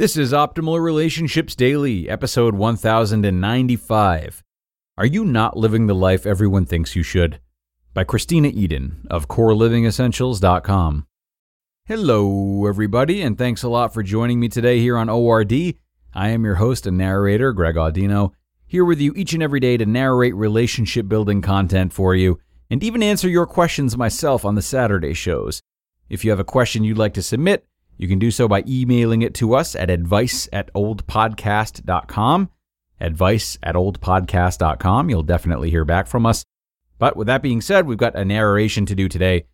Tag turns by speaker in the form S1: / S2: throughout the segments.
S1: This is Optimal Relationships Daily, episode 1095. Are You Not Living the Life Everyone Thinks You Should? By Kristena Eden of CoreLivingEssentials.com. Hello, everybody, and thanks a lot for joining me today here on ORD. I am your host and narrator, Greg Audino, here with you each and every day to narrate relationship building content for you and even answer your questions myself on the Saturday shows. If you have a question you'd like to submit, you can do so by emailing it to us at advice at oldpodcast.com. Advice at oldpodcast.com. You'll definitely hear back from us. But with that being said, we've got a narration to do today.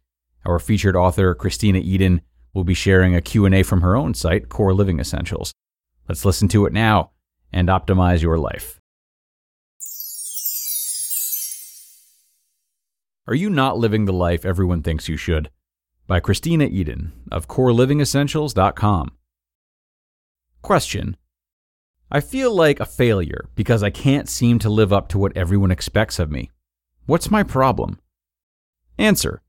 S1: Our featured author, Kristena Eden, will be sharing a Q&A from her own site, Core Living Essentials. Let's listen to it now and optimize your life. Are you not living the life everyone thinks you should? By Kristena Eden of CoreLivingEssentials.com. Question I feel like a failure because I can't seem to live up to what everyone expects of me. What's my problem? Answer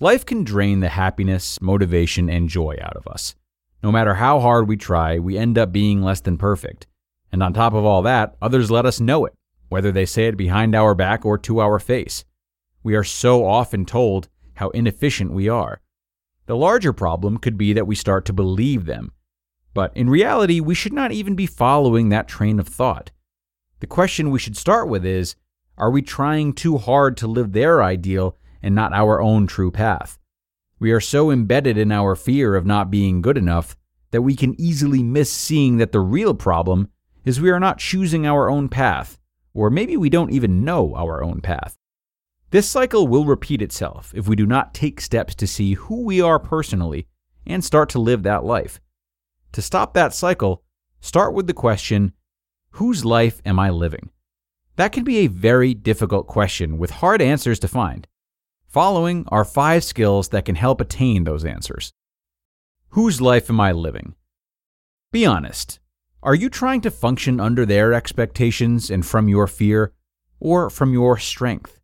S1: Life can drain the happiness, motivation, and joy out of us. No matter how hard we try, we end up being less than perfect. And on top of all that, others let us know it, whether they say it behind our back or to our face. We are so often told how inefficient we are. The larger problem could be that we start to believe them. But in reality, we should not even be following that train of thought. The question we should start with is Are we trying too hard to live their ideal and not our own true path? We are so embedded in our fear of not being good enough that we can easily miss seeing that the real problem is we are not choosing our own path, or maybe we don't even know our own path. This cycle will repeat itself if we do not take steps to see who we are personally and start to live that life. To stop that cycle, start with the question Whose life am I living? That can be a very difficult question with hard answers to find. Following are five skills that can help attain those answers. Whose life am I living? Be honest. Are you trying to function under their expectations and from your fear, or from your strength?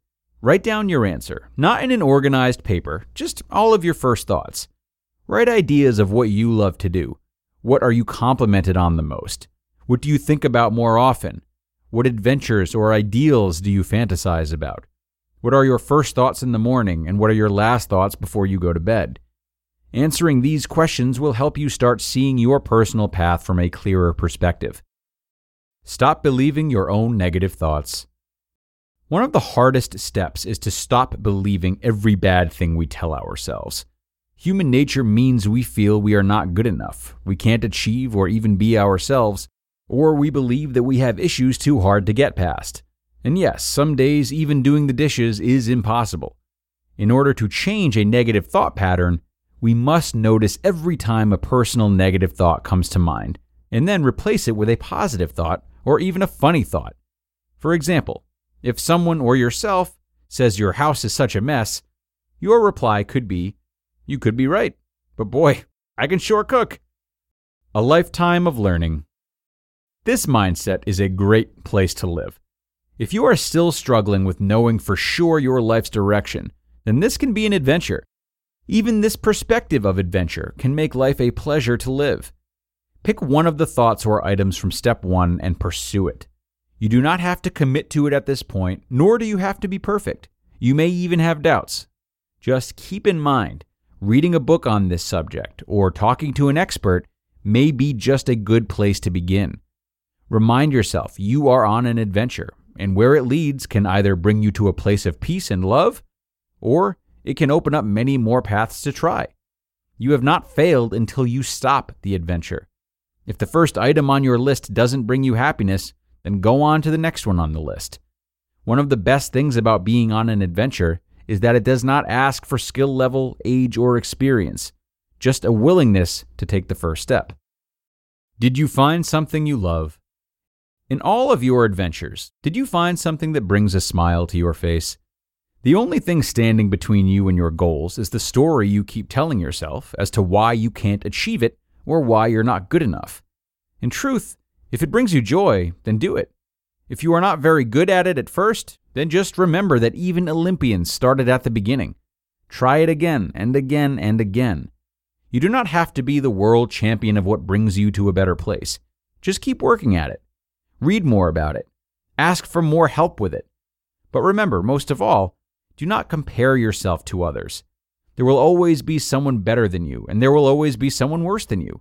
S1: Write down your answer, not in an organized paper, just all of your first thoughts. Write ideas of what you love to do. What are you complimented on the most? What do you think about more often? What adventures or ideals do you fantasize about? What are your first thoughts in the morning, and what are your last thoughts before you go to bed? Answering these questions will help you start seeing your personal path from a clearer perspective. Stop believing your own negative thoughts. One of the hardest steps is to stop believing every bad thing we tell ourselves. Human nature means we feel we are not good enough, we can't achieve or even be ourselves, or we believe that we have issues too hard to get past. And yes, some days even doing the dishes is impossible. In order to change a negative thought pattern, we must notice every time a personal negative thought comes to mind, and then replace it with a positive thought or even a funny thought. For example, if someone or yourself says your house is such a mess, your reply could be, You could be right, but boy, I can sure cook. A lifetime of learning. This mindset is a great place to live. If you are still struggling with knowing for sure your life's direction, then this can be an adventure. Even this perspective of adventure can make life a pleasure to live. Pick one of the thoughts or items from step one and pursue it. You do not have to commit to it at this point, nor do you have to be perfect. You may even have doubts. Just keep in mind, reading a book on this subject or talking to an expert may be just a good place to begin. Remind yourself you are on an adventure, and where it leads can either bring you to a place of peace and love, or it can open up many more paths to try. You have not failed until you stop the adventure. If the first item on your list doesn't bring you happiness, then go on to the next one on the list. One of the best things about being on an adventure is that it does not ask for skill level, age, or experience, just a willingness to take the first step. Did you find something you love? In all of your adventures, did you find something that brings a smile to your face? The only thing standing between you and your goals is the story you keep telling yourself as to why you can't achieve it or why you're not good enough. In truth, if it brings you joy, then do it. If you are not very good at it at first, then just remember that even Olympians started at the beginning. Try it again and again and again. You do not have to be the world champion of what brings you to a better place. Just keep working at it. Read more about it. Ask for more help with it. But remember, most of all, do not compare yourself to others. There will always be someone better than you, and there will always be someone worse than you.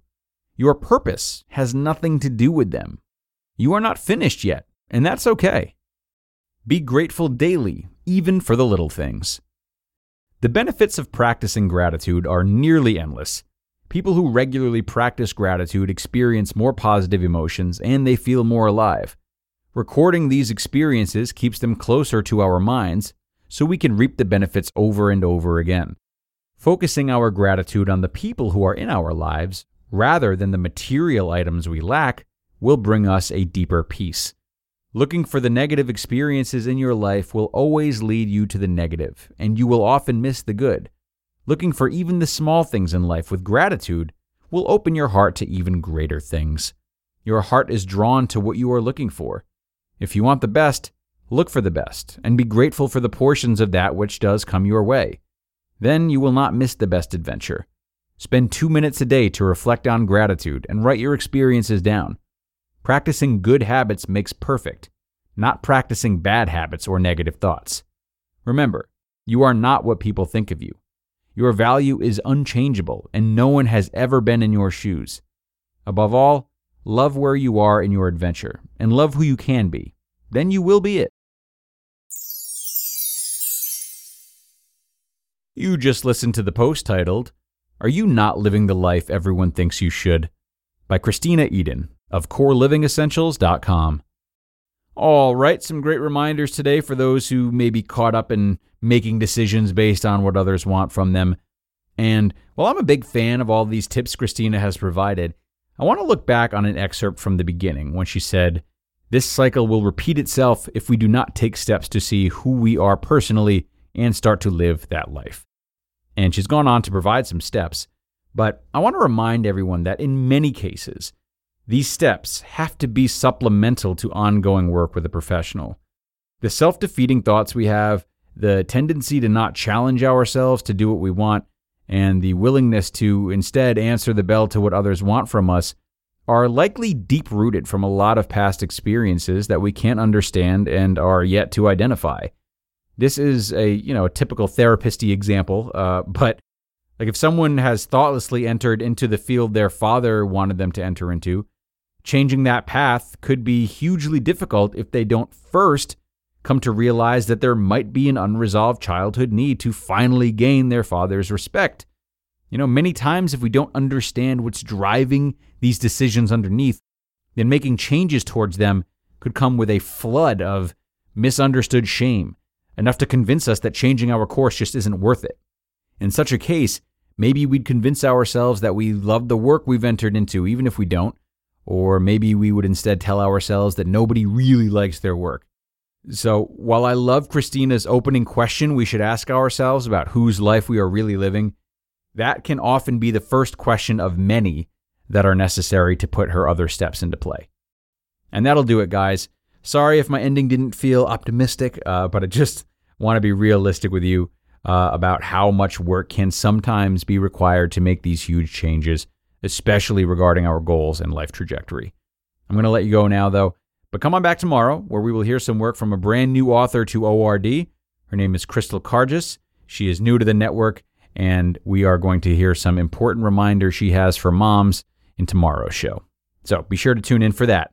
S1: Your purpose has nothing to do with them. You are not finished yet, and that's okay. Be grateful daily, even for the little things. The benefits of practicing gratitude are nearly endless. People who regularly practice gratitude experience more positive emotions and they feel more alive. Recording these experiences keeps them closer to our minds so we can reap the benefits over and over again. Focusing our gratitude on the people who are in our lives rather than the material items we lack will bring us a deeper peace. Looking for the negative experiences in your life will always lead you to the negative, and you will often miss the good. Looking for even the small things in life with gratitude will open your heart to even greater things. Your heart is drawn to what you are looking for. If you want the best, look for the best and be grateful for the portions of that which does come your way. Then you will not miss the best adventure. Spend two minutes a day to reflect on gratitude and write your experiences down. Practicing good habits makes perfect, not practicing bad habits or negative thoughts. Remember, you are not what people think of you. Your value is unchangeable, and no one has ever been in your shoes. Above all, love where you are in your adventure and love who you can be. Then you will be it. You just listened to the post titled, Are You Not Living the Life Everyone Thinks You Should? by Kristena Eden of CoreLivingEssentials.com. All right, some great reminders today for those who may be caught up in making decisions based on what others want from them. And while I'm a big fan of all these tips Kristena has provided, I want to look back on an excerpt from the beginning when she said, This cycle will repeat itself if we do not take steps to see who we are personally and start to live that life. And she's gone on to provide some steps, but I want to remind everyone that in many cases, these steps have to be supplemental to ongoing work with a professional. The self defeating thoughts we have, the tendency to not challenge ourselves to do what we want, and the willingness to instead answer the bell to what others want from us are likely deep rooted from a lot of past experiences that we can't understand and are yet to identify. This is a you know a typical therapisty example, uh, but like if someone has thoughtlessly entered into the field their father wanted them to enter into, Changing that path could be hugely difficult if they don't first come to realize that there might be an unresolved childhood need to finally gain their father's respect. You know, many times if we don't understand what's driving these decisions underneath, then making changes towards them could come with a flood of misunderstood shame, enough to convince us that changing our course just isn't worth it. In such a case, maybe we'd convince ourselves that we love the work we've entered into, even if we don't, or maybe we would instead tell ourselves that nobody really likes their work. So, while I love Kristena's opening question we should ask ourselves about whose life we are really living, that can often be the first question of many that are necessary to put her other steps into play. And that'll do it, guys. Sorry if my ending didn't feel optimistic, uh, but I just want to be realistic with you uh, about how much work can sometimes be required to make these huge changes especially regarding our goals and life trajectory. I'm going to let you go now, though, but come on back tomorrow where we will hear some work from a brand new author to ORD. Her name is Crystal Kargis. She is new to the network, and we are going to hear some important reminders she has for moms in tomorrow's show. So be sure to tune in for that,